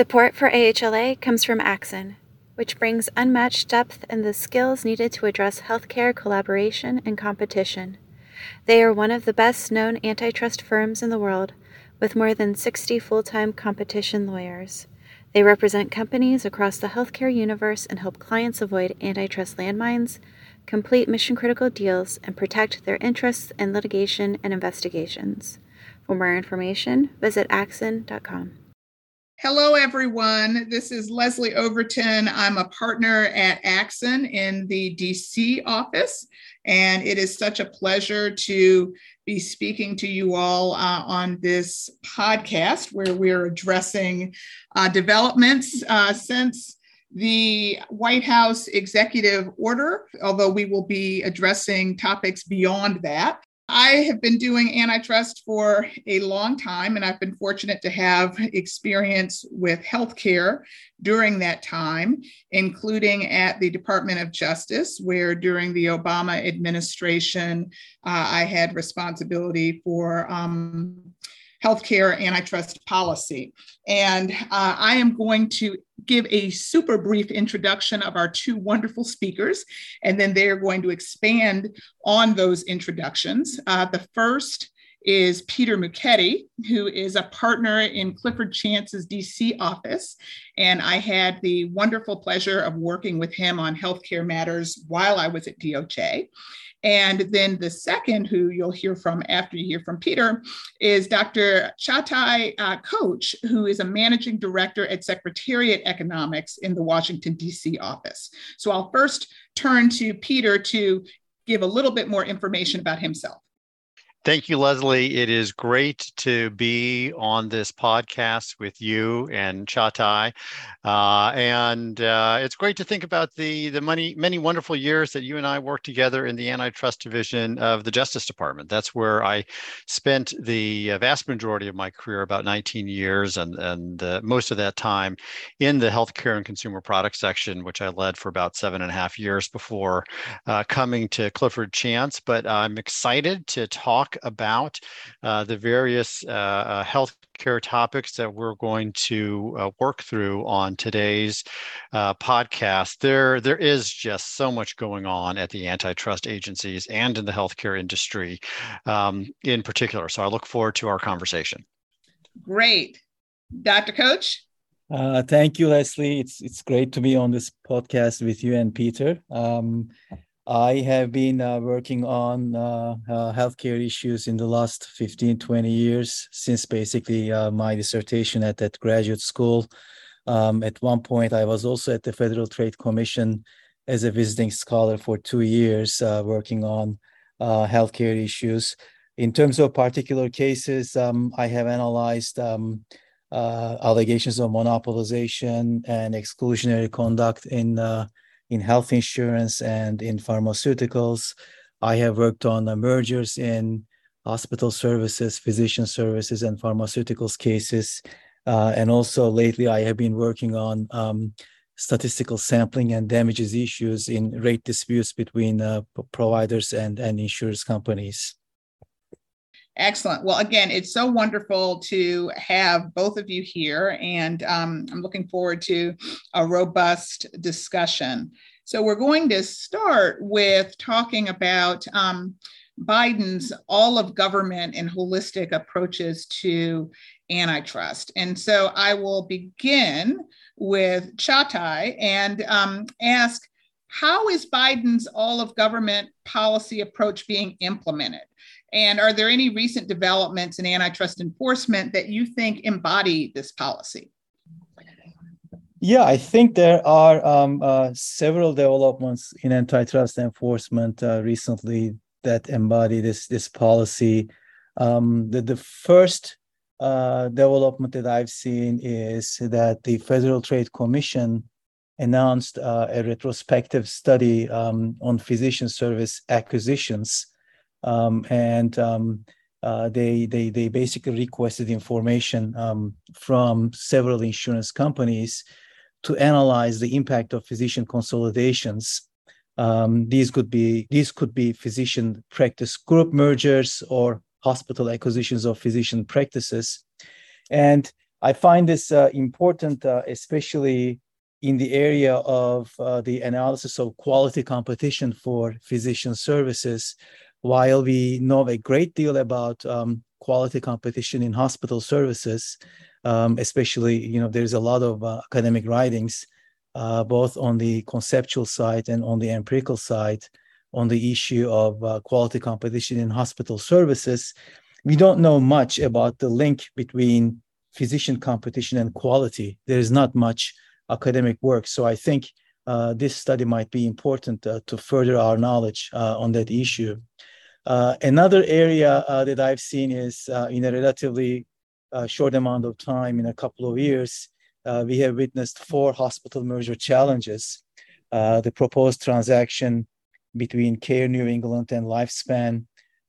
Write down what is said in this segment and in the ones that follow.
Support for AHLA comes from Axinn, which brings unmatched depth in the skills needed to address healthcare collaboration and competition. They are one of the best known antitrust firms in the world, with more than 60 full time competition lawyers. They represent companies across the healthcare universe and help clients avoid antitrust landmines, complete mission critical deals, and protect their interests in litigation and investigations. For more information, visit axinn.com. Hello, everyone. This is Leslie Overton. I'm a partner at Axinn in the DC office, and it is such a pleasure to be speaking to you all uh, on this podcast where we're addressing uh, developments uh, since the White House executive order, although we will be addressing topics beyond that. I have been doing antitrust for a long time, and I've been fortunate to have experience with healthcare during that time, including at the Department of Justice, where during the Obama administration, uh, I had responsibility for um, healthcare antitrust policy. And uh, I am going to give a super brief introduction of our two wonderful speakers, and then they're going to expand on those introductions. Uh, the first is Peter Mucchetti, who is a partner in Clifford Chance's DC office. And I had the wonderful pleasure of working with him on healthcare matters while I was at DOJ. And then the second, who you'll hear from after you hear from Peter, is Dr. Çağatay uh, Koç, who is a managing director at Secretariat Economics in the Washington, D.C. office. So I'll first turn to Peter to give a little bit more information about himself. Thank you, Leslie. It is great to be on this podcast with you and Çağatay, uh, and uh, it's great to think about the the many many wonderful years that you and I worked together in the antitrust division of the Justice Department. That's where I spent the vast majority of my career, about 19 years, and and uh, most of that time in the healthcare and consumer products section, which I led for about seven and a half years before uh, coming to Clifford Chance. But I'm excited to talk talk about uh, the various uh, uh, healthcare topics that we're going to uh, work through on today's uh, podcast. There, there is just so much going on at the antitrust agencies and in the healthcare industry um, in particular. So I look forward to our conversation. Great. Dr. Koç? Uh, thank you, Leslie. It's it's great to be on this podcast with you and Peter. Um, I have been uh, working on uh, uh, healthcare issues in the last 15, 20 years since basically uh, my dissertation at that graduate school. Um, at one point, I was also at the Federal Trade Commission as a visiting scholar for two years, uh, working on uh, healthcare issues. In terms of particular cases, um, I have analyzed um, allegations of monopolization and exclusionary conduct in in health insurance and in pharmaceuticals. I have worked on mergers in hospital services, physician services, and pharmaceuticals cases. Uh, and also lately, I have been working on um, statistical sampling and damages issues in rate disputes between uh, providers and, and insurance companies. Excellent. Well, again, it's so wonderful to have both of you here, and um, I'm looking forward to a robust discussion. So, we're going to start with talking about um, Biden's all of government and holistic approaches to antitrust. And so, I will begin with Çağatay and um, ask how is Biden's all of government policy approach being implemented? And are there any recent developments in antitrust enforcement that you think embody this policy? Yeah, I think there are um, uh, several developments in antitrust enforcement uh, recently that embody this this policy. Um, the, the first uh, development that I've seen is that the Federal Trade Commission announced uh, a retrospective study um, on physician service acquisitions um, and um, uh, they they they basically requested information um, from several insurance companies to analyze the impact of physician consolidations. Um, these could be these could be physician practice group mergers or hospital acquisitions of physician practices, and I find this uh, important, uh, especially in the area of uh, the analysis of quality competition for physician services. While we know a great deal about um, quality competition in hospital services, um, especially, you know, there's a lot of uh, academic writings, uh, both on the conceptual side and on the empirical side, on the issue of uh, quality competition in hospital services. We don't know much about the link between physician competition and quality. There is not much academic work. So I think uh, this study might be important uh, to further our knowledge uh, on that issue. Uh, another area uh, that I've seen is uh, in a relatively short amount of time, in a couple of years, we have witnessed four hospital merger challenges. the proposed transaction between Care New England and Lifespan,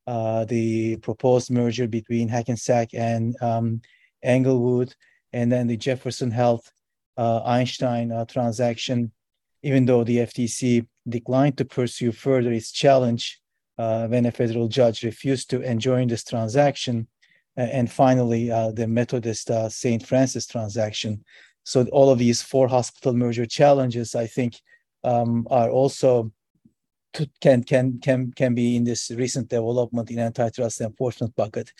the proposed merger between Hackensack and um, Englewood, and then the Jefferson Health uh, Einstein uh, transaction, even though the FTC declined to pursue further its challenge uh, when a federal judge refused to enjoin this transaction. and finally, the Methodist St. Francis transaction. So all of these four hospital merger challenges, I think, um, are also can can can can be in this recent development in antitrust enforcement bucket.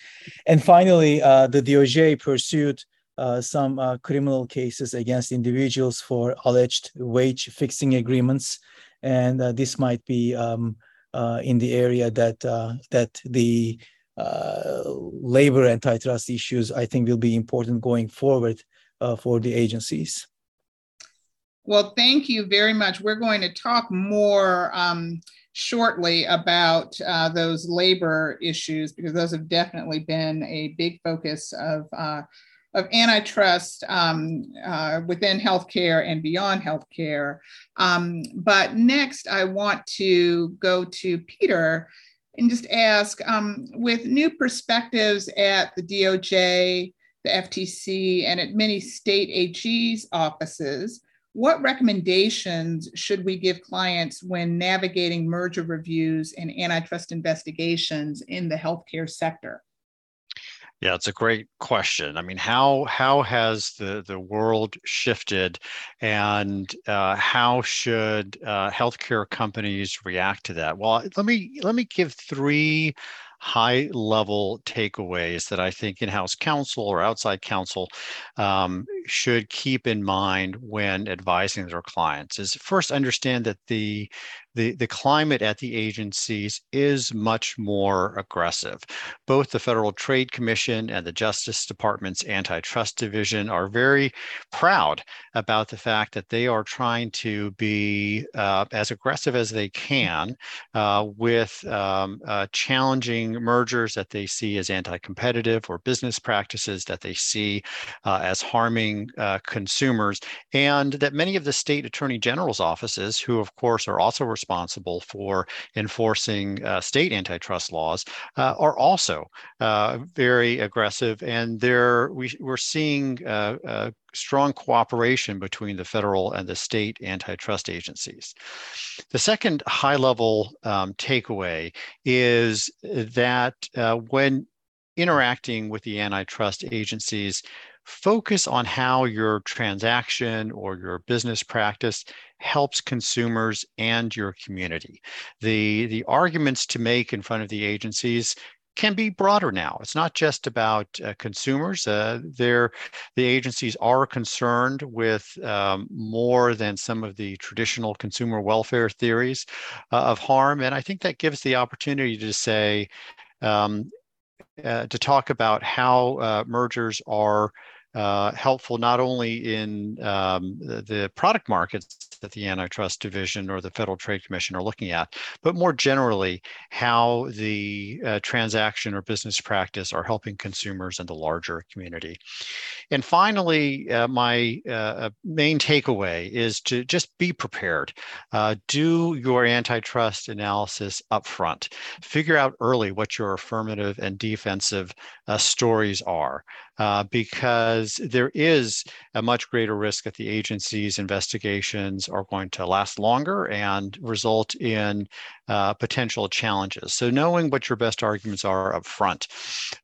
And finally, uh, the DOJ pursued uh, some uh, criminal cases against individuals for alleged wage fixing agreements, and uh, this might be um, uh, in the area that uh, that the labor antitrust issues I think will be important going forward for the agencies. Well, thank you very much. We're going to talk more um, shortly about uh, those labor issues because those have definitely been a big focus of. Uh, of antitrust um, uh, within healthcare and beyond healthcare. Um, but next, I want to go to Peter and just ask um, with new perspectives at the DOJ, the FTC, and at many state AG's offices, what recommendations should we give clients when navigating merger reviews and antitrust investigations in the healthcare sector? Yeah, it's a great question. I mean, how how has the the world shifted, and uh, how should uh, healthcare companies react to that? Well, let me let me give three high level takeaways that I think in house counsel or outside counsel um, should keep in mind when advising their clients is first understand that the the, the climate at the agencies is much more aggressive. Both the Federal Trade Commission and the Justice Department's Antitrust Division are very proud about the fact that they are trying to be uh, as aggressive as they can uh, with um, uh, challenging mergers that they see as anti competitive or business practices that they see uh, as harming uh, consumers, and that many of the state attorney general's offices, who of course are also responsible for enforcing uh, state antitrust laws uh, are also uh, very aggressive, and there we, we're seeing uh, strong cooperation between the federal and the state antitrust agencies. The second high level um, takeaway is that uh, when interacting with the antitrust agencies, focus on how your transaction or your business practice helps consumers and your community. The, the arguments to make in front of the agencies can be broader now. It's not just about uh, consumers. Uh, the agencies are concerned with um, more than some of the traditional consumer welfare theories uh, of harm. And I think that gives the opportunity to say, um, uh, to talk about how uh, mergers are uh, helpful not only in um, the, the, product markets that the antitrust division or the Federal Trade Commission are looking at, but more generally, how the uh, transaction or business practice are helping consumers and the larger community. And finally, uh, my uh, main takeaway is to just be prepared. Uh, do your antitrust analysis upfront. Figure out early what your affirmative and defensive uh, stories are, because because there is a much greater risk that the agency's investigations are going to last longer and result in uh, potential challenges. So knowing what your best arguments are up front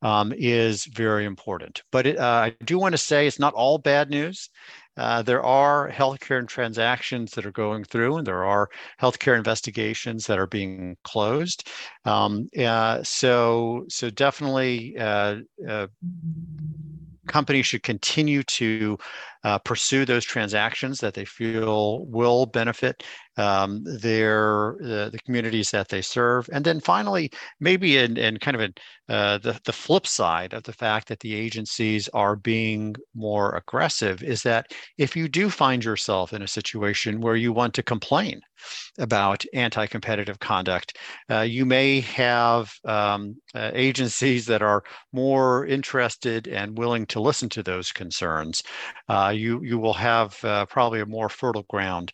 um, is very important. But it, uh, I do want to say it's not all bad news. Uh, there are healthcare transactions that are going through, and there are healthcare investigations that are being closed. Um, uh, so, so definitely, uh, uh companies should continue to uh, pursue those transactions that they feel will benefit um, their uh, the communities that they serve. And then finally, maybe in, in kind of a, uh, the, the flip side of the fact that the agencies are being more aggressive is that if you do find yourself in a situation where you want to complain about anti-competitive conduct, uh, you may have um, uh, agencies that are more interested and willing to listen to those concerns. Uh, you, you will have uh, probably a more fertile ground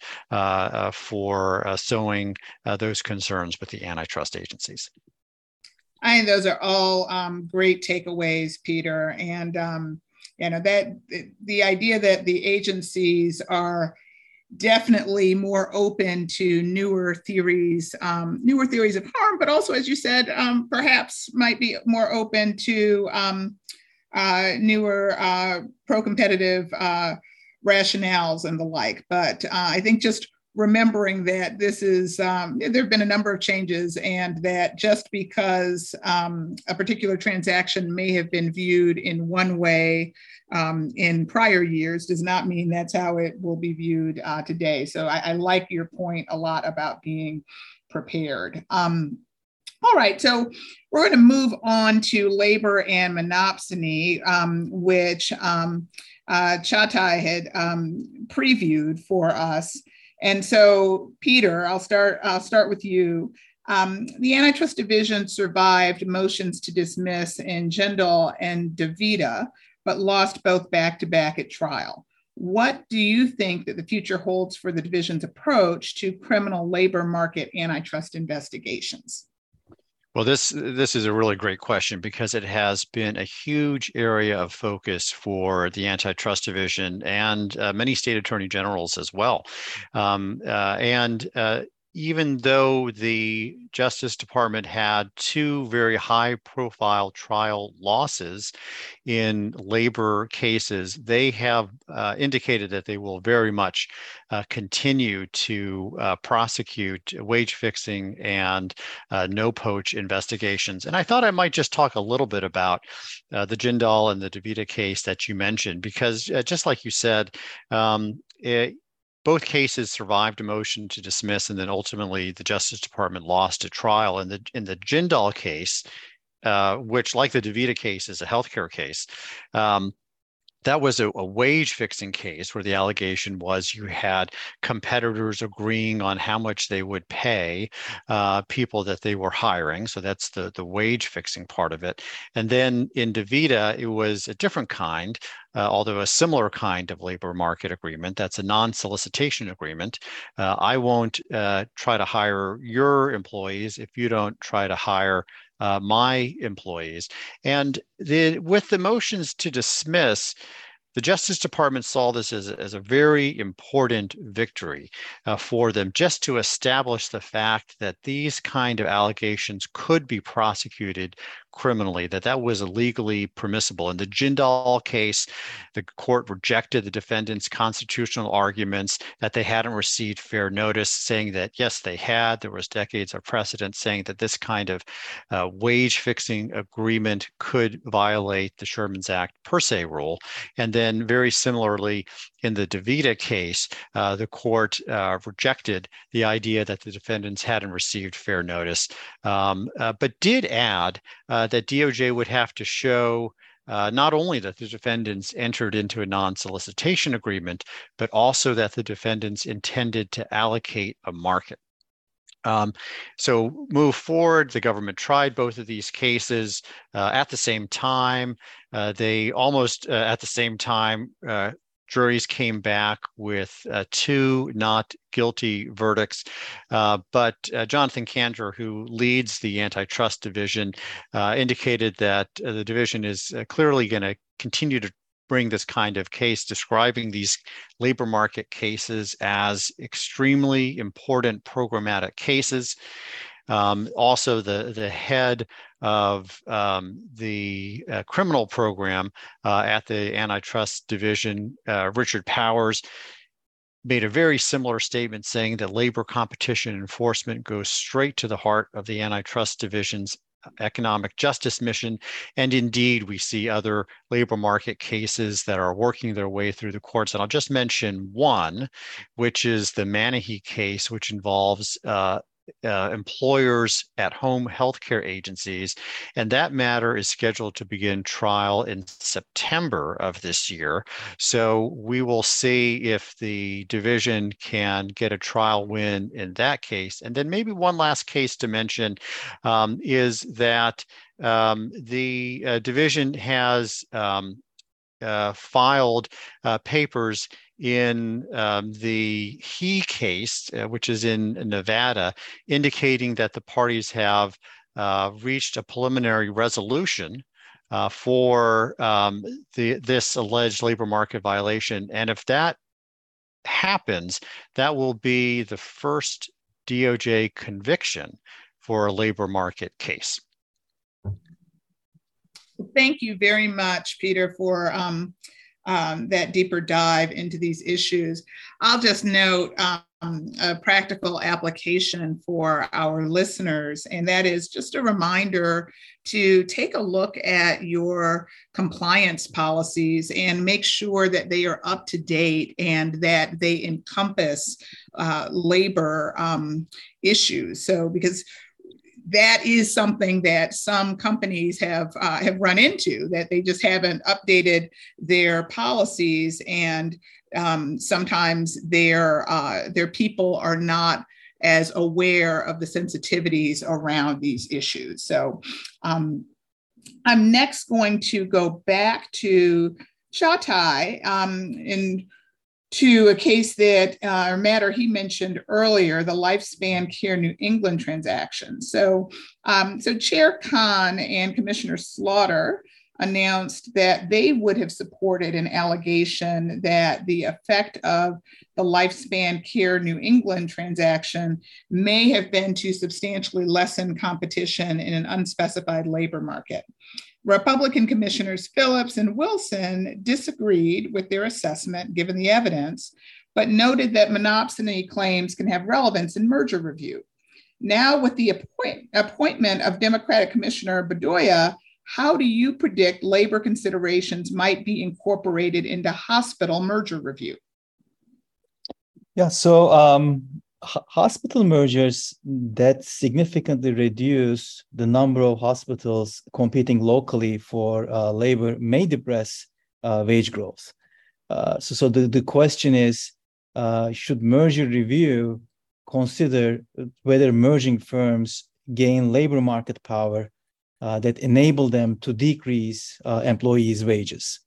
for for uh, sowing uh, those concerns with the antitrust agencies. I think those are all um, great takeaways, Peter. And um, you know that the idea that the agencies are definitely more open to newer theories, um, newer theories of harm, but also, as you said, um, perhaps might be more open to um, uh, newer uh, pro-competitive uh, rationales and the like. But uh, I think just remembering that this is um, there have been a number of changes and that just because um, a particular transaction may have been viewed in one way um, in prior years does not mean that's how it will be viewed uh, today so I, I, like your point a lot about being prepared um, all right, so we're going to move on to labor and monopsony, um, which um, uh, Çağatay had um, previewed for us. And so, Peter, I'll start. I'll start with you. Um, the antitrust division survived motions to dismiss in Jindal and DaVita, but lost both back to back at trial. What do you think that the future holds for the division's approach to criminal labor market antitrust investigations? Well, this this is a really great question because it has been a huge area of focus for the antitrust division and uh, many state attorney generals as well. Um, uh, and uh, even though the Justice Department had two very high profile trial losses in labor cases, they have uh, indicated that they will very much uh, continue to uh, prosecute wage fixing and uh, no poach investigations. And I thought I might just talk a little bit about uh, the Jindal and the DaVita case that you mentioned, because uh, just like you said, um, it, both cases survived a motion to dismiss, and then ultimately the Justice Department lost a trial. In the in the Jindal case, uh, which, like the DaVita case, is a healthcare case, um, that was a, a, wage fixing case where the allegation was you had competitors agreeing on how much they would pay uh, people that they were hiring. So that's the, the wage fixing part of it. And then in DaVita, it was a different kind. Uh, although a similar kind of labor market agreement. That's a non solicitation agreement. Uh, I won't uh, try to hire your employees if you don't try to hire uh, my employees. And the, with the motions to dismiss, the Justice Department saw this as, as a very important victory uh, for them, just to establish the fact that these kind of allegations could be prosecuted criminally, that that was illegally permissible. In the Jindal case, the court rejected the defendant's constitutional arguments that they hadn't received fair notice, saying that yes, they had. There was decades of precedent saying that this kind of uh, wage fixing agreement could violate the Sherman's Act per se rule. And then, very similarly, in the DaVita case, uh, the court uh, rejected the idea that the defendants hadn't received fair notice, um, uh, but did add uh, that DOJ would have to show uh, not only that the defendants entered into a non solicitation agreement, but also that the defendants intended to allocate a market. Um, so move forward. The government tried both of these cases uh, at the same time. Uh, they almost uh, at the same time uh, juries came back with uh, two not guilty verdicts. Uh, but uh, Jonathan Kanter, who leads the antitrust division, uh, indicated that uh, the division is uh, clearly going to continue to bring this kind of case, describing these labor market cases as extremely important programmatic cases. Um, also, the, the head of um, the uh, criminal program uh, at the antitrust division, uh, Richard Powers, made a very similar statement saying that labor competition enforcement goes straight to the heart of the antitrust division's economic justice mission. And indeed, we see other labor market cases that are working their way through the courts. And I'll just mention one, which is the Manahe case, which involves uh, uh, employers at home healthcare agencies. And that matter is scheduled to begin trial in September of this year. So we will see if the division can get a trial win in that case. And then maybe one last case to mention um, is that um, the uh, division has um, uh, filed uh, papers in um, the Hee case, uh, which is in Nevada, indicating that the parties have uh, reached a preliminary resolution uh, for um, the, this alleged labor market violation. And if that happens, that will be the first DOJ conviction for a labor market case. Thank you very much, Peter, for um, um, that deeper dive into these issues. I'll just note um, a practical application for our listeners, and that is just a reminder to take a look at your compliance policies and make sure that they are up to date and that they encompass uh, labor um, issues. So, because that is something that some companies have uh, have run into that they just haven't updated their policies and um, sometimes their uh, their people are not as aware of the sensitivities around these issues. So um, i'm next going to go back to Çağatay um, and to a case that uh, or matter he mentioned earlier, the Lifespan Care New England transaction. So, um, so Chair Khan and Commissioner Slaughter announced that they would have supported an allegation that the effect of the Lifespan Care New England transaction may have been to substantially lessen competition in an unspecified labor market. Republican Commissioners Phillips and Wilson disagreed with their assessment given the evidence, but noted that monopsony claims can have relevance in merger review. Now, with the appoint- appointment of Democratic Commissioner Bedoya, how do you predict labor considerations might be incorporated into hospital merger review? Yeah, so um, hospital mergers that significantly reduce the number of hospitals competing locally for uh, labor may depress uh, wage growth. Uh, so, so the, the question is uh, should merger review consider whether merging firms gain labor market power uh, that enable them to decrease uh, employees' wages?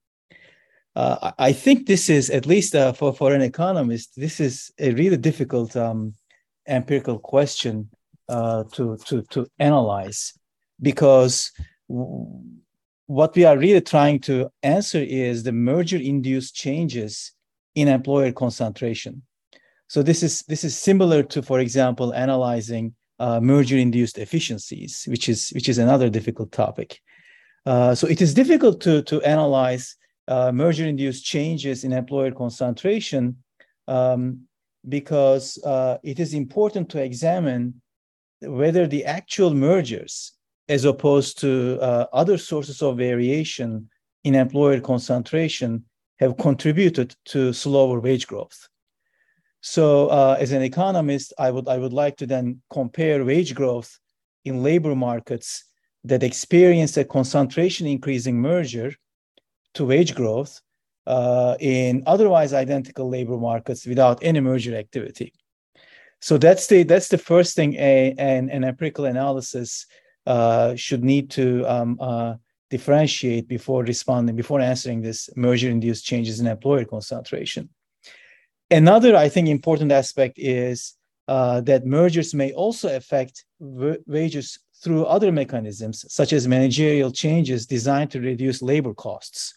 Uh, I think this is at least uh, for for an economist, this is a really difficult um, empirical question uh, to to to analyze because w- what we are really trying to answer is the merger-induced changes in employer concentration. So this is this is similar to, for example, analyzing uh, merger-induced efficiencies, which is which is another difficult topic. Uh, so it is difficult to to analyze uh, merger-induced changes in employer concentration um, because uh, it is important to examine whether the actual mergers, as opposed to uh, other sources of variation in employer concentration, have contributed to slower wage growth. So, uh, as an economist, I would I would like to then compare wage growth in labor markets that experience a concentration increasing merger to wage growth uh, in otherwise identical labor markets without any merger activity. So that's the that's the first thing a, an, an empirical analysis uh, should need to um, uh, differentiate before responding, before answering this merger-induced changes in employer concentration. Another, I think, important aspect is uh, that mergers may also affect w- wages through other mechanisms, such as managerial changes designed to reduce labor costs.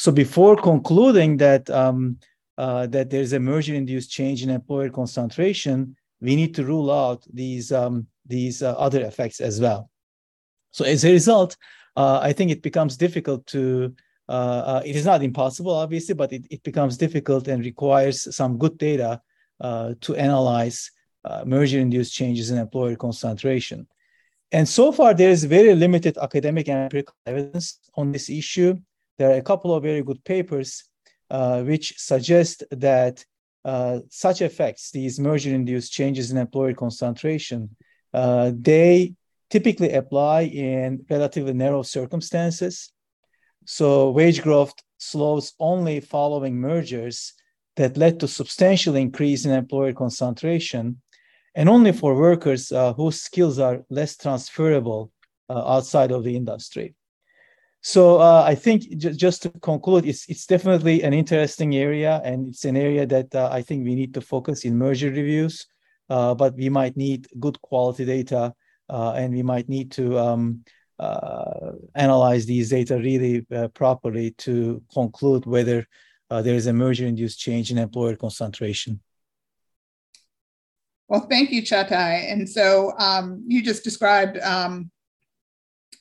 So before concluding that um, uh, that there's a merger-induced change in employer concentration, we need to rule out these um, these uh, other effects as well. So as a result, uh, I think it becomes difficult to. Uh, uh, it is not impossible, obviously, but it, it becomes difficult and requires some good data uh, to analyze merger-induced changes in employer concentration. And so far, there is very limited academic and empirical evidence on this issue. There are a couple of very good papers uh, which suggest that uh, such effects, these merger-induced changes in employer concentration, uh, they typically apply in relatively narrow circumstances. So wage growth slows only following mergers that led to substantial increase in employer concentration and only for workers uh, whose skills are less transferable uh, outside of the industry. So uh, I think j- just to conclude, it's it's definitely an interesting area, and it's an area that uh, I think we need to focus in merger reviews. Uh, but we might need good quality data, uh, and we might need to um, analyze these data really properly to conclude whether there is a merger-induced change in employer concentration. Well, thank you, Çağatay. And so um, you just described um,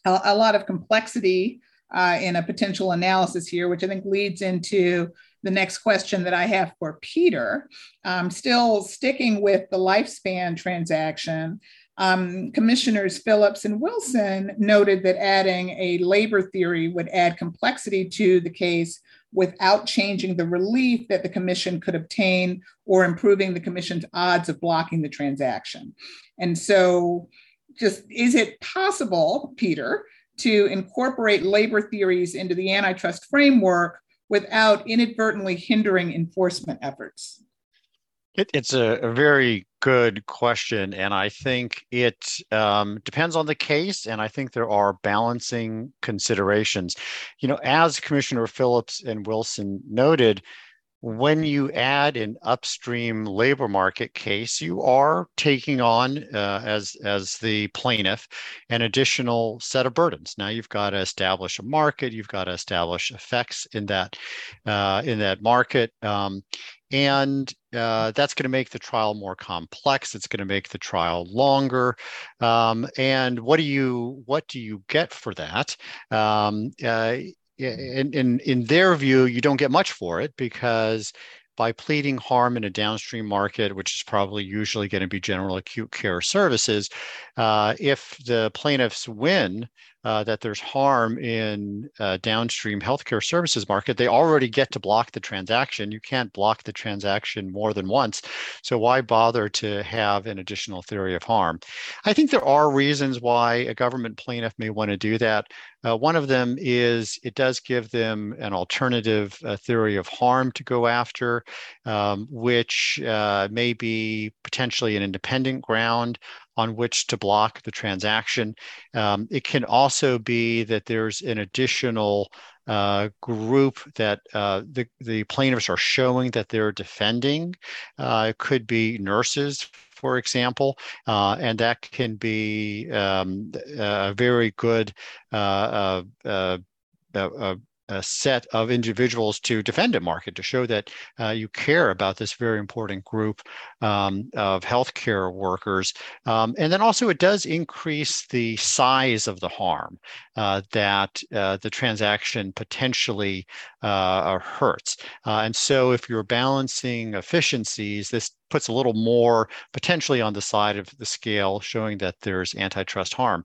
a, a, lot of complexity uh, in a potential analysis here, which I think leads into the next question that I have for Peter. Um, still sticking with the lifespan transaction, um, Commissioners Phillips and Wilson noted that adding a labor theory would add complexity to the case without changing the relief that the commission could obtain or improving the commission's odds of blocking the transaction. And so, just is it possible, Peter, to incorporate labor theories into the antitrust framework without inadvertently hindering enforcement efforts? It, it's a, a, very good question, and I think it um, depends on the case, and I think there are balancing considerations. You know, as Commissioner Phillips and Wilson noted, when you add an upstream labor market case, you are taking on, uh, as as the plaintiff, an additional set of burdens. Now you've got to establish a market, you've got to establish effects in that uh, in that market, um, and uh, that's going to make the trial more complex. It's going to make the trial longer. Um, and what do you what do you get for that? Um, uh, in, in in their view, you don't get much for it because by pleading harm in a downstream market, which is probably usually going to be general acute care services, uh, if the plaintiffs win, uh, that there's harm in uh, downstream healthcare services market, they already get to block the transaction. You can't block the transaction more than once. So why bother to have an additional theory of harm? I think there are reasons why a government plaintiff may want to do that. Uh, one of them is it does give them an alternative uh, theory of harm to go after, um, which uh, may be potentially an independent ground on which to block the transaction. Um, it can also be that there's an additional uh, group that uh, the, the plaintiffs are showing that they're defending. Uh, it could be nurses, for example, uh, and that can be um, a very good uh, uh, a set of individuals to defend a market to show that uh, you care about this very important group um, of healthcare workers. Um, and then also, it does increase the size of the harm uh, that uh, the transaction potentially uh, hurts. Uh, and so, if you're balancing efficiencies, this puts a little more potentially on the side of the scale, showing that there's antitrust harm.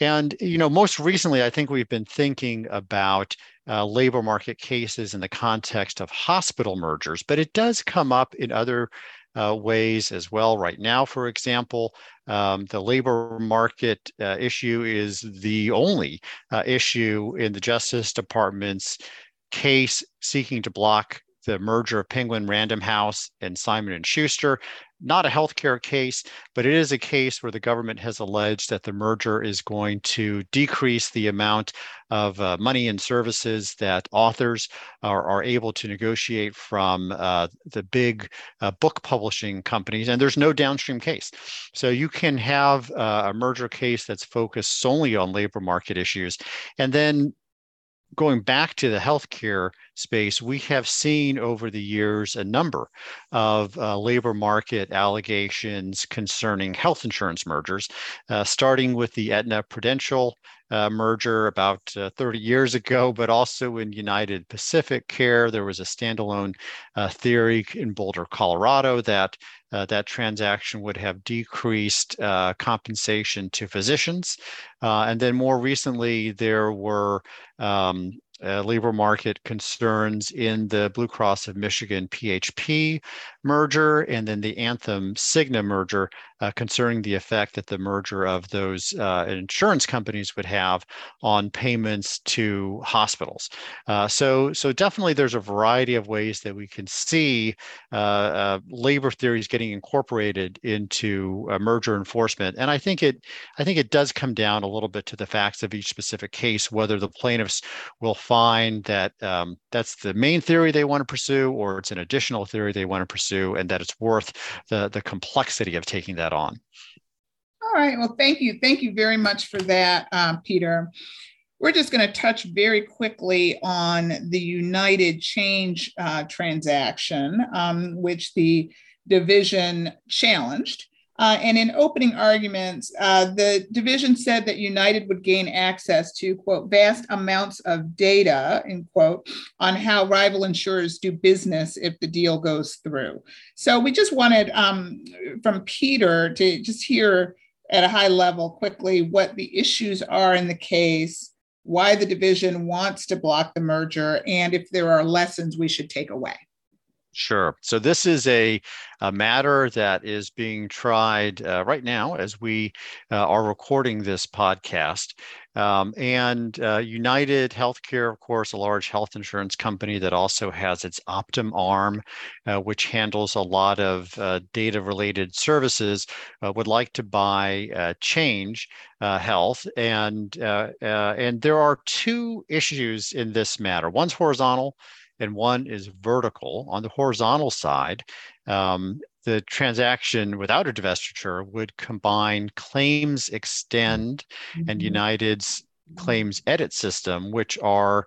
And you know, most recently, I think we've been thinking about uh, labor market cases in the context of hospital mergers, but it does come up in other uh, ways as well. Right now, for example, um, the labor market uh, issue is the only uh, issue in the Justice Department's case seeking to block the merger of Penguin Random House and Simon and Schuster. Not a healthcare case, but it is a case where the government has alleged that the merger is going to decrease the amount of uh, money and services that authors are, are able to negotiate from uh, the big uh, book publishing companies. And there's no downstream case. So you can have uh, a merger case that's focused solely on labor market issues. And then going back to the healthcare space, we have seen over the years a number of uh, labor market allegations concerning health insurance mergers, uh, starting with the Aetna Prudential uh, merger about uh, 30 years ago, but also in United PacifiCare. There was a standalone uh, theory in Boulder, Colorado, that uh, that transaction would have decreased uh, compensation to physicians. Uh, and then more recently, there were um, uh, labor market concerns in the Blue Cross of Michigan PHP merger and then the Anthem Cigna merger uh, concerning the effect that the merger of those uh, insurance companies would have on payments to hospitals. Uh, so, so definitely there's a variety of ways that we can see uh, uh, labor theories getting incorporated into merger enforcement. And I think it, I think it does come down a little bit to the facts of each specific case, whether the plaintiffs will find that um, that's the main theory they want to pursue, or it's an additional theory they want to pursue, and that it's worth the the complexity of taking that that on. All right. Well, thank you. Thank you very much for that, uh, Peter. We're just going to touch very quickly on the United Change uh, transaction, um, which the division challenged. Uh, and in opening arguments, uh, the division said that United would gain access to, quote, vast amounts of data, in quote, on how rival insurers do business if the deal goes through. So we just wanted um, from Peter to just hear at a high level quickly what the issues are in the case, why the division wants to block the merger, and if there are lessons we should take away. Sure. So this is a, a matter that is being tried uh, right now as we uh, are recording this podcast. Um, and uh, United Healthcare, of course, a large health insurance company that also has its Optum arm, uh, which handles a lot of uh, data related services, uh, would like to buy Change Health. And, and there are two issues in this matter one's horizontal and one is vertical. On the horizontal side, um, the transaction without a divestiture would combine ClaimsXten mm-hmm. and United's claims edit system, which are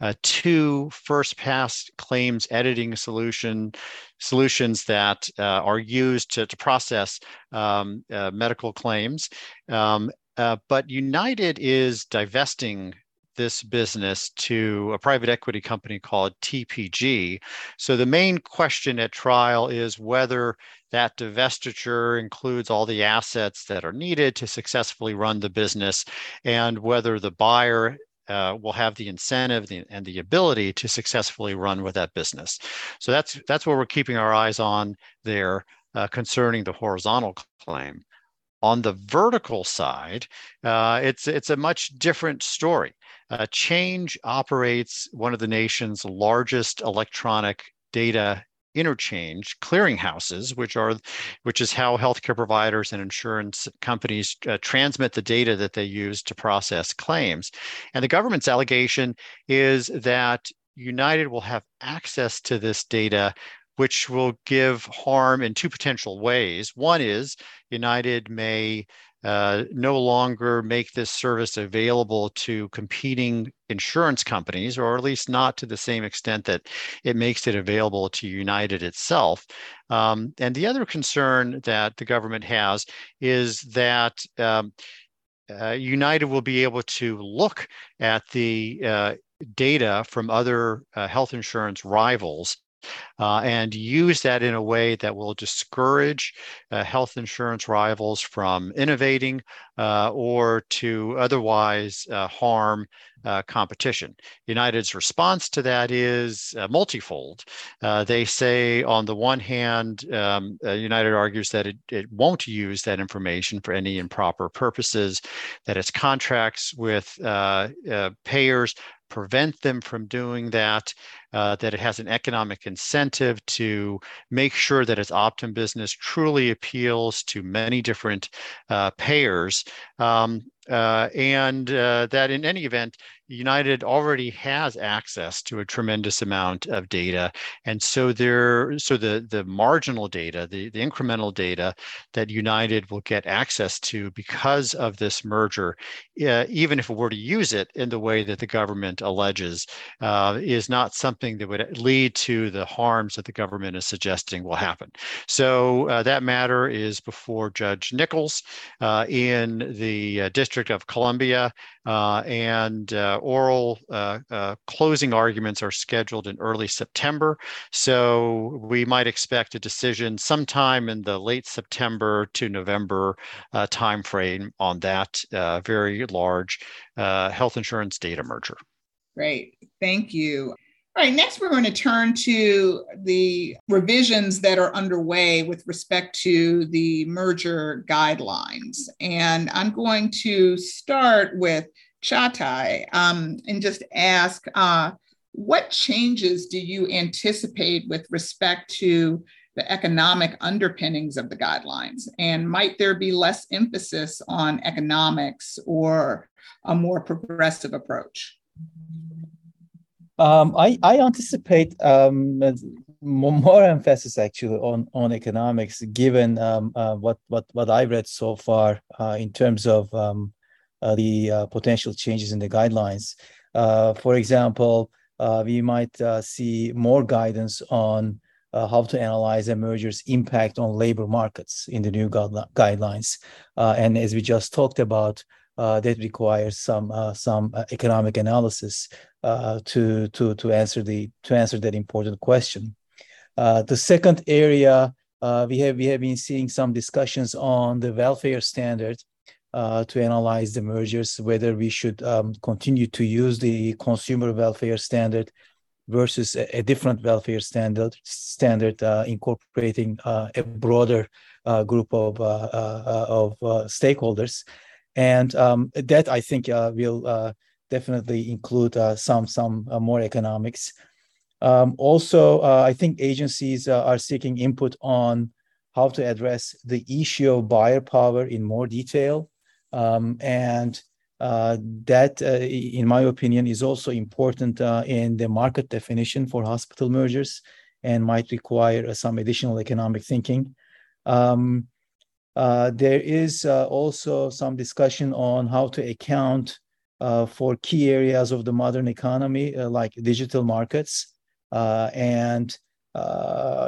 uh, two first pass claims editing solution solutions that uh, are used to, to process um, uh, medical claims. Um, uh, but United is divesting this business to a private equity company called TPG. So the main question at trial is whether that divestiture includes all the assets that are needed to successfully run the business and whether the buyer uh, will have the incentive and the ability to successfully run with that business. So that's that's what we're keeping our eyes on there uh, concerning the horizontal claim. On the vertical side, uh, it's it's a much different story. Uh, Change operates one of the nation's largest electronic data interchange clearinghouses, which are which is how healthcare providers and insurance companies uh, transmit the data that they use to process claims. And the government's allegation is that United will have access to this data which will give harm in two potential ways. One is United may uh, no longer make this service available to competing insurance companies, or at least not to the same extent that it makes it available to United itself. Um, and the other concern that the government has is that. Um, uh, United will be able to look at the uh, data from other uh, health insurance rivals uh, and use that in a way that will discourage uh, health insurance rivals from innovating uh, or to otherwise uh, harm uh, competition. United's response to that is uh, multifold. they say, on the one hand, um, United argues that it, it won't use that information for any improper purposes, that its contracts with payers prevent them from doing that, uh, that it has an economic incentive to make sure that its Optum business truly appeals to many different uh, payers. Um, uh, and uh, that in any event, United already has access to a tremendous amount of data, and so there, so the the marginal data, the the incremental data that United will get access to because of this merger, uh, even if it were to use it in the way that the government alleges, uh, is not something that would lead to the harms that the government is suggesting will happen. So uh, that matter is before Judge Nichols in the District of Columbia, and oral uh, uh, closing arguments are scheduled in early September. So we might expect a decision sometime in the late September to November uh, timeframe on that very large health insurance data merger. Great. Thank you. All right, next we're going to turn to the revisions that are underway with respect to the merger guidelines. And I'm going to start with Çağatay um, and just ask uh, what changes do you anticipate with respect to the economic underpinnings of the guidelines? And might there be less emphasis on economics or a more progressive approach? Um, I, I anticipate um, more emphasis actually on, on economics, given um, uh, what, what, what I read so far uh, in terms of um, the uh, potential changes in the guidelines. Uh, for example, uh, we might see more guidance on how to analyze a merger's impact on labor markets in the new guidelines. and as we just talked about, uh, that requires some uh, some uh, economic analysis uh, to to to answer the to answer that important question. Uh, the second area uh, we have we have been seeing some discussions on the welfare standard to analyze the mergers, whether we should um, continue to use the consumer welfare standard versus a, a different welfare standard standard incorporating a broader group of of stakeholders and um, that I think uh, will uh, definitely include uh, some some uh, more economics. Um, also, uh, I think agencies uh, are seeking input on how to address the issue of buyer power in more detail, um, and that, in my opinion, is also important in the market definition for hospital mergers and might require some additional economic thinking. Um, uh, there is uh, also some discussion on how to account uh, for key areas of the modern economy, uh, like digital markets. Uh, and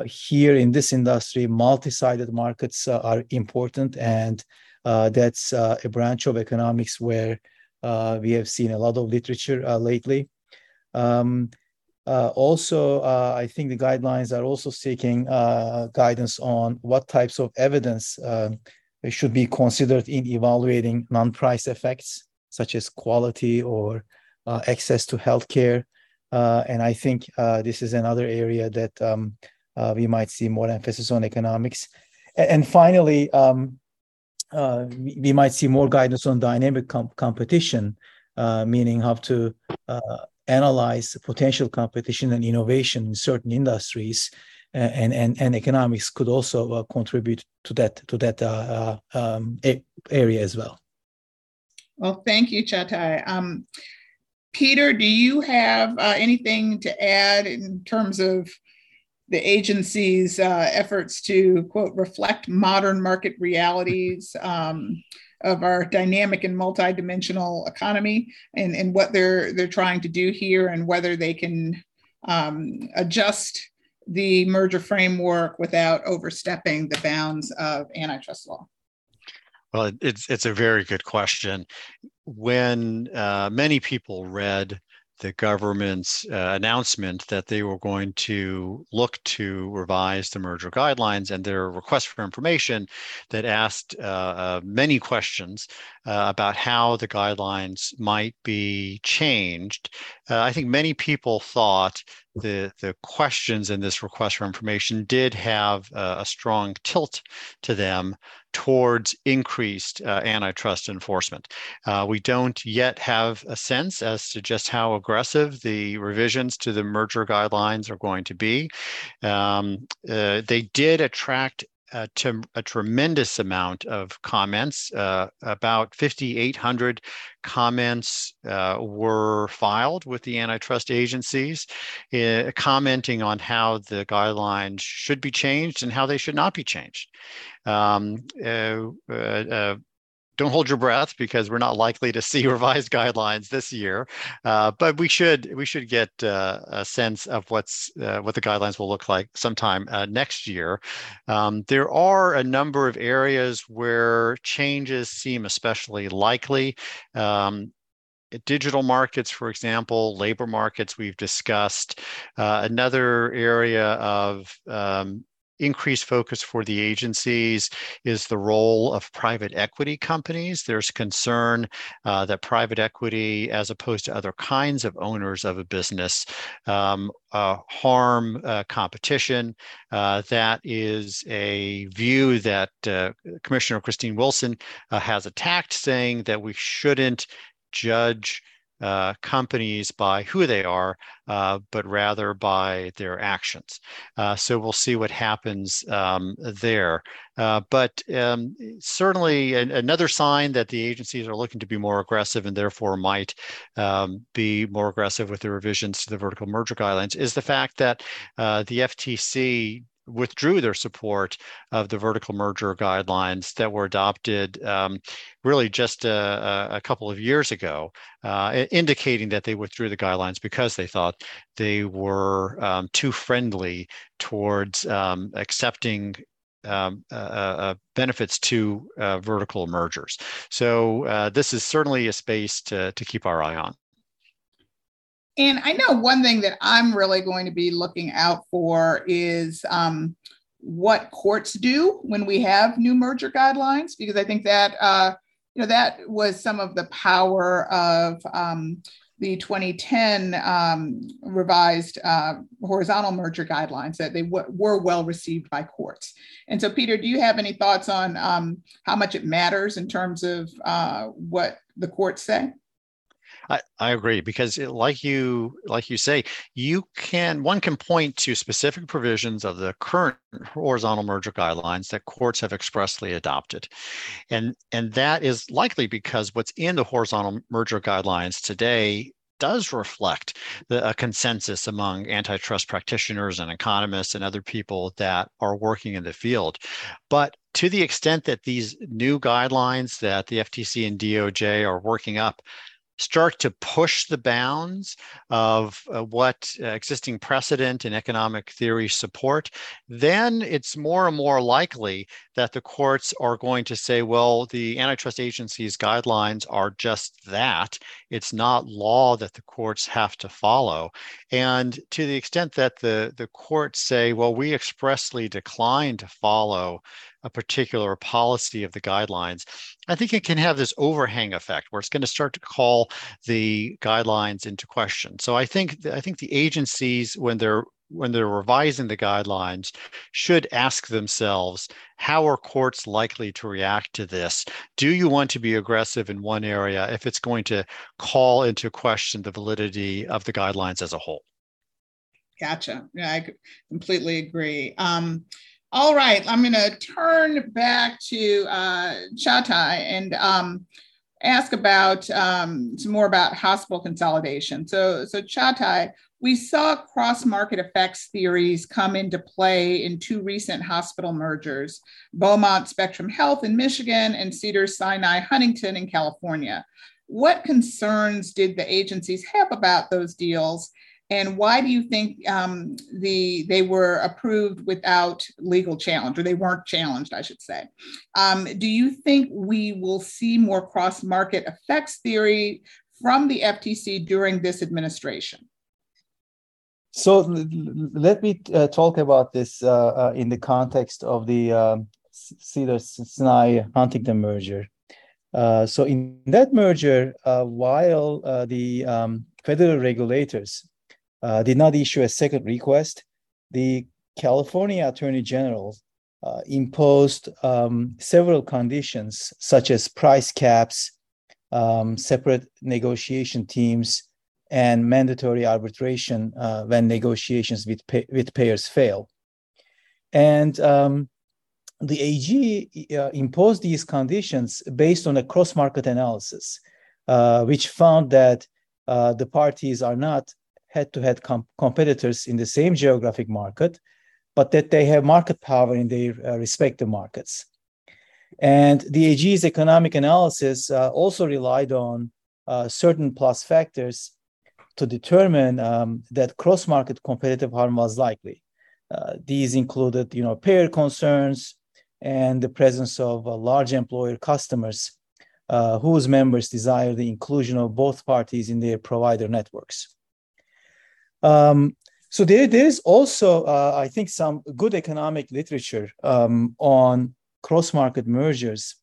here in this industry, multi-sided markets are important, and that's a branch of economics where we have seen a lot of literature lately. Um, uh, also, uh, I think the guidelines are also seeking uh, guidance on what types of evidence uh, should be considered in evaluating non-price effects, such as quality or uh, access to healthcare. Uh, and I think this is another area that um, we might see more emphasis on economics. And, and finally, um, we, we, might see more guidance on dynamic com- competition, meaning how to analyze potential competition and innovation in certain industries and and, and economics could also uh, contribute to that to that uh, uh um, area as well. Well thank you Çağatay. Um, peter do you have uh, anything to add in terms of the agency's uh, efforts to quote reflect modern market realities um, of our dynamic and multidimensional economy and, and what they're they're trying to do here and whether they can um, adjust the merger framework without overstepping the bounds of antitrust law? Well, it's it's a very good question. When uh, many people read the government's uh, announcement that they were going to look to revise the merger guidelines and their request for information that asked uh, uh, many questions uh, about how the guidelines might be changed. Uh, I think many people thought the the questions in this request for information did have a strong tilt to them towards increased uh, antitrust enforcement. Uh, we don't yet have a sense as to just how aggressive the revisions to the merger guidelines are going to be. Um, uh, they did attract a, a, tremendous amount of comments. Uh, about 5,800 comments uh, were filed with the antitrust agencies, uh, commenting on how the guidelines should be changed and how they should not be changed. Um, uh, uh, don't hold your breath because we're not likely to see revised guidelines this year. Uh, but we should we should get uh, a sense of what's uh, what the guidelines will look like sometime uh, next year. Um, there are a number of areas where changes seem especially likely. Um, digital markets, for example, labor markets we've discussed. Uh, another area of um, increased focus for the agencies is the role of private equity companies. There's concern uh, that private equity, as opposed to other kinds of owners of a business, um, uh, harm uh, competition. Uh, that is a view that uh, Commissioner Christine Wilson uh, has attacked, saying that we shouldn't judge uh, companies by who they are, uh, but rather by their actions. Uh, so we'll see what happens um, there. Uh, but um, certainly, a- another sign that the agencies are looking to be more aggressive and therefore might um, be more aggressive with the revisions to the vertical merger guidelines is the fact that uh, the FTC withdrew their support of the vertical merger guidelines that were adopted um, really just a, a, couple of years ago, uh, indicating that they withdrew the guidelines because they thought they were um, too friendly towards um, accepting um, uh, uh, benefits to uh, vertical mergers. So uh, this is certainly a space to, to keep our eye on. And I know one thing that I'm really going to be looking out for is um, what courts do when we have new merger guidelines, because I think that uh, you know that was some of the power of um, the 2010 um, revised uh, horizontal merger guidelines that they w- were well received by courts. And so, Peter, do you have any thoughts on um, how much it matters in terms of uh, what the courts say? I, I agree because it, like you like you say, you can one can point to specific provisions of the current horizontal merger guidelines that courts have expressly adopted. And and that is likely because what's in the horizontal merger guidelines today does reflect the, a consensus among antitrust practitioners and economists and other people that are working in the field. But to the extent that these new guidelines that the FTC and DOJ are working up start to push the bounds of uh, what uh, existing precedent and economic theory support, then it's more and more likely that the courts are going to say, well, the antitrust agency's guidelines are just that. It's not law that the courts have to follow. And to the extent that the, the courts say, well, we expressly decline to follow a particular policy of the guidelines, I think it can have this overhang effect where it's going to start to call the guidelines into question. So I think I think the agencies when they're when they're revising the guidelines should ask themselves how are courts likely to react to this? Do you want to be aggressive in one area if it's going to call into question the validity of the guidelines as a whole? Gotcha. Yeah i completely agree. Um, all right, I'm going to turn back to uh, Çağatay and um, ask about um, some more about hospital consolidation. So, so Çağatay, we saw cross-market effects theories come into play in two recent hospital mergers, Beaumont Spectrum Health in Michigan and Cedars Sinai Huntington in California. What concerns did the agencies have about those deals? And why do you think um, the they were approved without legal challenge, or they weren't challenged, I should say? Um, do you think we will see more cross market effects theory from the FTC during this administration? So let me uh, talk about this uh, uh, in the context of the um, Cedar Sinai Huntington merger. Uh, so in that merger, uh, while uh, the um, federal regulators uh, did not issue a second request, the California Attorney General uh, imposed um, several conditions, such as price caps, um, separate negotiation teams, and mandatory arbitration uh, when negotiations with, pay- with payers fail. And um, the AG uh, imposed these conditions based on a cross market analysis, uh, which found that uh, the parties are not head to head competitors in the same geographic market, but that they have market power in their uh, respective markets. And the AG's economic analysis uh, also relied on uh, certain plus factors to determine um, that cross market competitive harm was likely. these included, you know, payer concerns, and the presence of uh, large employer customers uh, whose members desire the inclusion of both parties in their provider networks. Um, so there, there is also, uh, I think, some good economic literature um, on cross-market mergers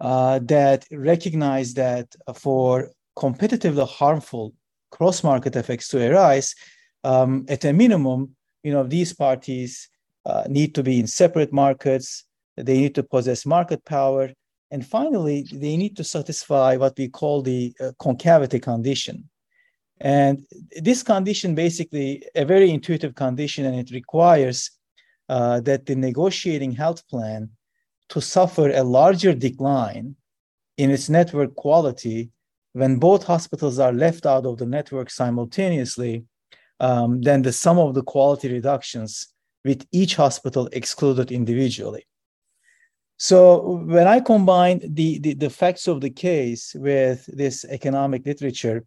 uh, that recognize that for competitively harmful cross-market effects to arise, um, at a minimum, you know, these parties uh, need to be in separate markets. They need to possess market power. And finally, they need to satisfy what we call the uh, concavity condition. And this condition, basically, a very intuitive condition, and it requires uh, that the negotiating health plan to suffer a larger decline in its network quality when both hospitals are left out of the network simultaneously um, than the sum of the quality reductions with each hospital excluded individually. So when I combine the, the, the facts of the case with this economic literature,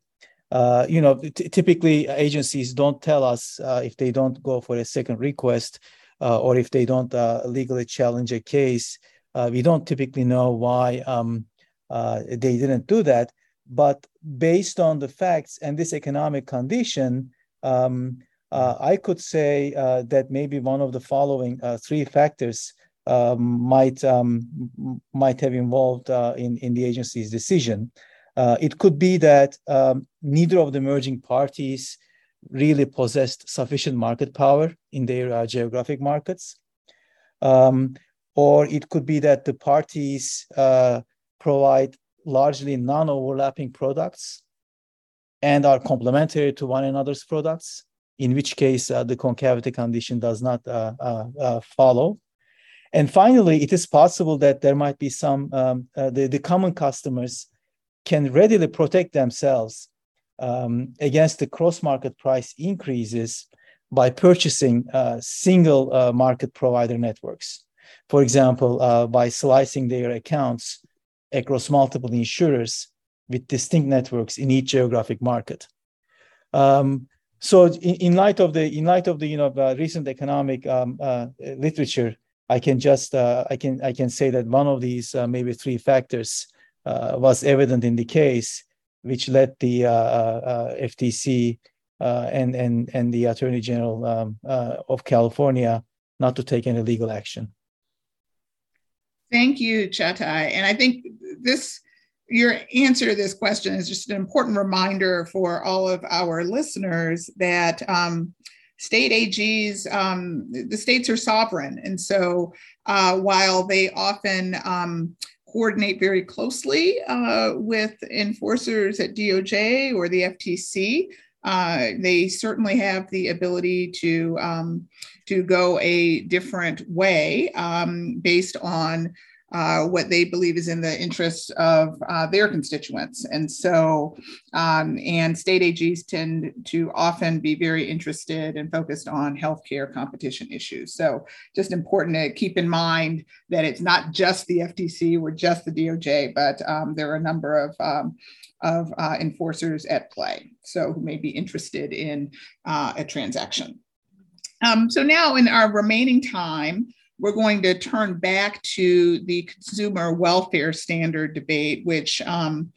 uh, you know, t- typically agencies don't tell us uh, if they don't go for a second request uh, or if they don't uh, legally challenge a case. Uh, we don't typically know why um, uh, they didn't do that. But based on the facts and this economic condition, um, uh, I could say uh, that maybe one of the following uh, three factors might um, might have involved uh, in in the agency's decision. Uh, it could be that um, neither of the merging parties really possessed sufficient market power in their uh, geographic markets, um, or it could be that the parties provide largely non-overlapping products and are complementary to one another's products in which case uh, the concavity condition does not uh, uh, uh, follow. And finally, it is possible that there might be some, um, the, the common customers can readily protect themselves um, against the cross market price increases by purchasing uh, single uh, market provider networks. For example, uh, by slicing their accounts across multiple insurers with distinct networks in each geographic market. Um, so in, in, light of the in light of the you know uh, recent economic um, uh, literature, I can just uh, I can I can say that one of these maybe three factors was evident in the case, which led the uh, FTC and and and the Attorney General um, of California not to take any legal action. Thank you, Çağatay. And I think this your answer to this question is just an important reminder for all of our listeners that um, state AGs, um, the states are sovereign. And so uh, while they often um, coordinate very closely uh, with enforcers at DOJ or the FTC, uh, they certainly have the ability to um, to go a different way um, based on uh, what they believe is in the interests of uh, their constituents. And so, um, and state AGs tend to often be very interested and focused on healthcare competition issues. So, just important to keep in mind that it's not just the FTC or just the DOJ, but um, there are a number of um, of uh, enforcers at play, so who may be interested in uh, a transaction. Um, so now, in our remaining time, we're going to turn back to the consumer welfare standard debate, which um,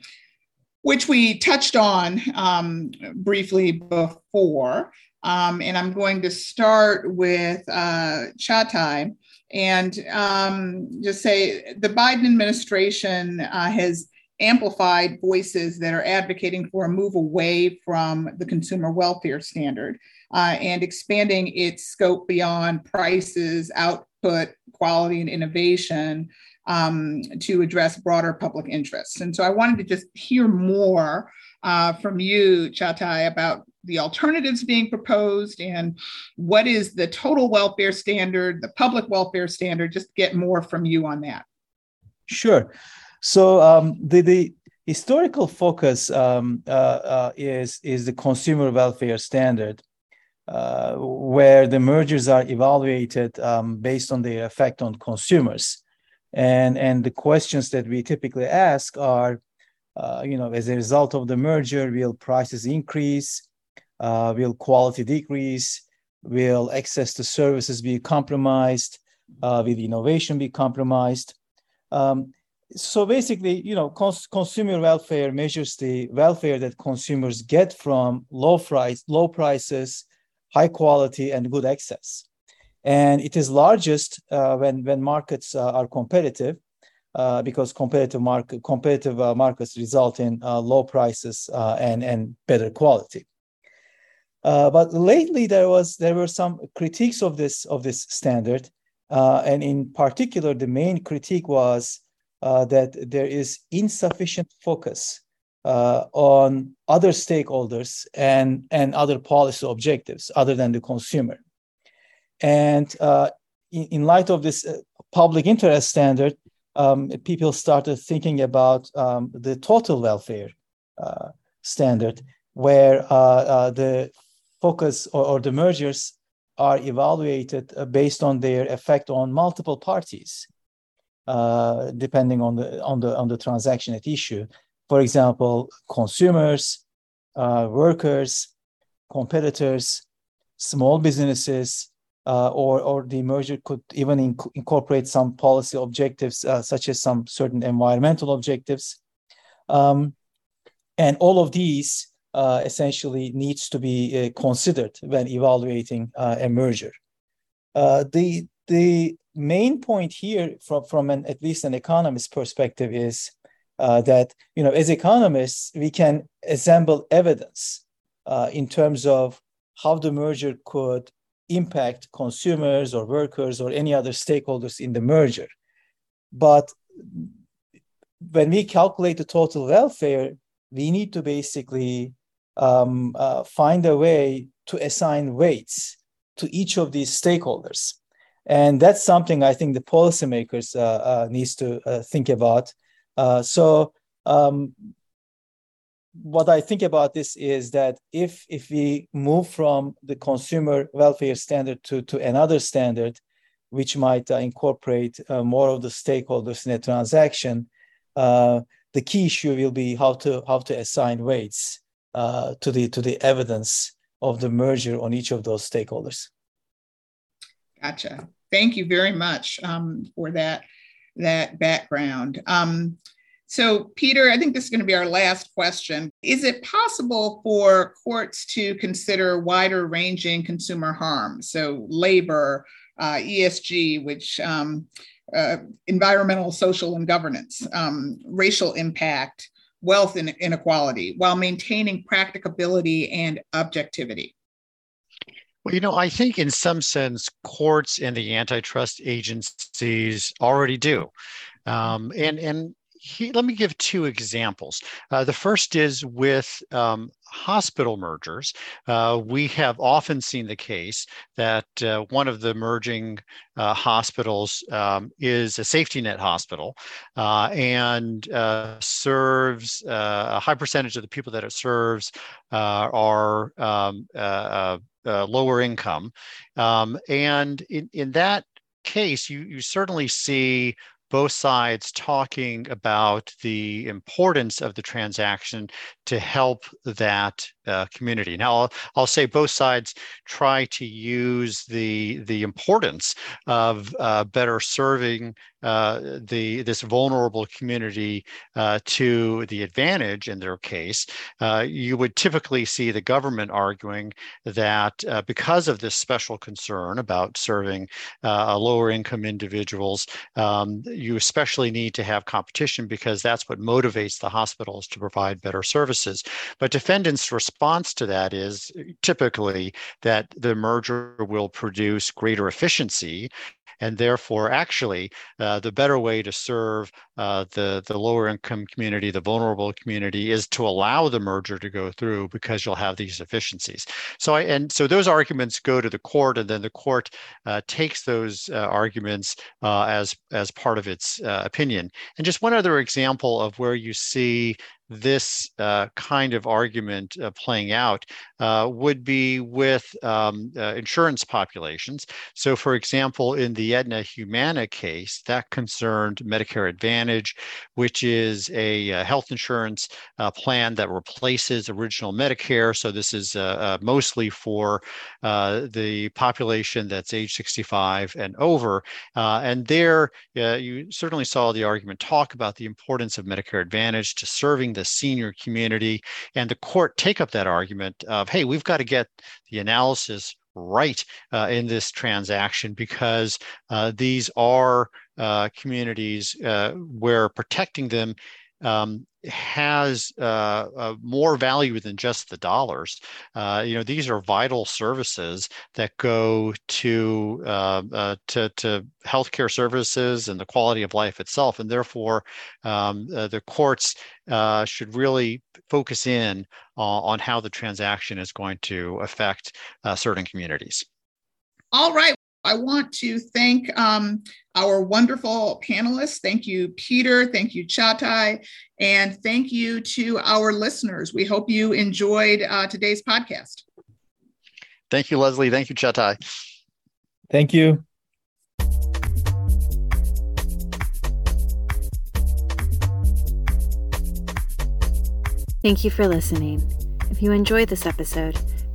which we touched on um, briefly before. Um, and I'm going to start with uh, Çağatay and um, just say the Biden administration uh, has amplified voices that are advocating for a move away from the consumer welfare standard uh, and expanding its scope beyond prices, out quality, and innovation um, to address broader public interests. And so I wanted to just hear more uh, from you, Çağatay, about the alternatives being proposed and what is the total welfare standard, the public welfare standard, just get more from you on that. Sure. So um, the, the historical focus um, uh, uh, is, is the consumer welfare standard, where the mergers are evaluated um, based on their effect on consumers. And, and the questions that we typically ask are, uh, you know, as a result of the merger, will prices increase? Uh, will quality decrease? Will access to services be compromised? Uh, will innovation be compromised? Um, so basically, you know, cons- consumer welfare measures the welfare that consumers get from low price, low prices, high quality, and good access. And it is largest uh, when when markets uh, are competitive, uh, because competitive market competitive uh, markets result in uh, low prices and and better quality. but lately, there was there were some critiques of this of this standard, and in particular, the main critique was that there is insufficient focus uh, on other stakeholders and, and other policy objectives other than the consumer. And uh, in, in, light of this uh, public interest standard, um, people started thinking about um, the total welfare uh, standard, where the focus or, or, the mergers are evaluated based on their effect on multiple parties uh, depending on the on the on the transaction at issue. For example, consumers, uh, workers, competitors, small businesses, uh, or or the merger could even inc- incorporate some policy objectives, uh, such as some certain environmental objectives, um, and all of these uh, essentially needs to be considered when evaluating a merger. the the main point here from, from an, at least an economist perspective is uh, that you know as economists we can assemble evidence uh, in terms of how the merger could impact consumers or workers or any other stakeholders in the merger but when we calculate the total welfare we need to basically um, uh, find a way to assign weights to each of these stakeholders and that's something I think the policymakers uh, uh, needs to uh, think about. Uh, so um, what I think about this is that if if we move from the consumer welfare standard to to another standard, which might uh, incorporate uh, more of the stakeholders in a transaction, the key issue will be how to how to assign weights to the to the evidence of the merger on each of those stakeholders. Gotcha thank you very much um, for that that background. Um, so, Peter, I think this is going to be our last question. Is it possible for courts to consider wider ranging consumer harm? So, labor, uh, ESG, which um, uh, environmental, social, and governance, um, racial impact, wealth inequality, while maintaining practicability and objectivity? Well, you know, I think in some sense, courts and the antitrust agencies already do. Um, and and he, let me give two examples. Uh, the first is with um, hospital mergers. Uh, we have often seen the case that uh, one of the merging uh, hospitals um, is a safety net hospital uh, and uh, serves a high percentage of the people that it serves are um, uh, lower income. Um, and in, in that case, you, you certainly see both sides talking about the importance of the transaction to help that uh, community. Now, I'll, I'll, say both sides try to use the the importance of uh, better serving uh, the this vulnerable community uh, to the advantage in their case. Uh, you would typically see the government arguing that uh, because of this special concern about serving lower income individuals, um, you especially need to have competition because that's what motivates the hospitals to provide better services. But defendants' response to that is typically that the merger will produce greater efficiency and therefore, actually, uh, the better way to serve uh, the the lower income community, the vulnerable community, is to allow the merger to go through because you'll have these efficiencies. So I and so those arguments go to the court, and then the court uh, takes those uh, arguments uh, as as part of its uh, opinion. And just one other example of where you see this uh, kind of argument uh, playing out uh, would be with um, uh, insurance populations. So, for example, in the Aetna Humana case, that concerned Medicare Advantage, which is a, a uh, health insurance uh, plan that replaces original Medicare. So, this is mostly for the population that's age 65 and over. and there, you certainly saw the argument talk about the importance of Medicare Advantage to serving the senior community and the court take up that argument of, hey, we've got to get the analysis right uh, in this transaction because uh, these are uh, communities uh, where protecting them um, has uh, uh, more value than just the dollars. Uh, you know, these are vital services that go to uh, uh, to, to healthcare services and the quality of life itself, and therefore um, uh, the courts should really focus in on how the transaction is going to affect certain communities. All right. I want to thank um, our wonderful panelists. Thank you, Peter. Thank you, Çağatay. And thank you to our listeners. We hope you enjoyed uh, today's podcast. Thank you, Leslie. Thank you, Çağatay. Thank you. Thank you for listening. If you enjoyed this episode,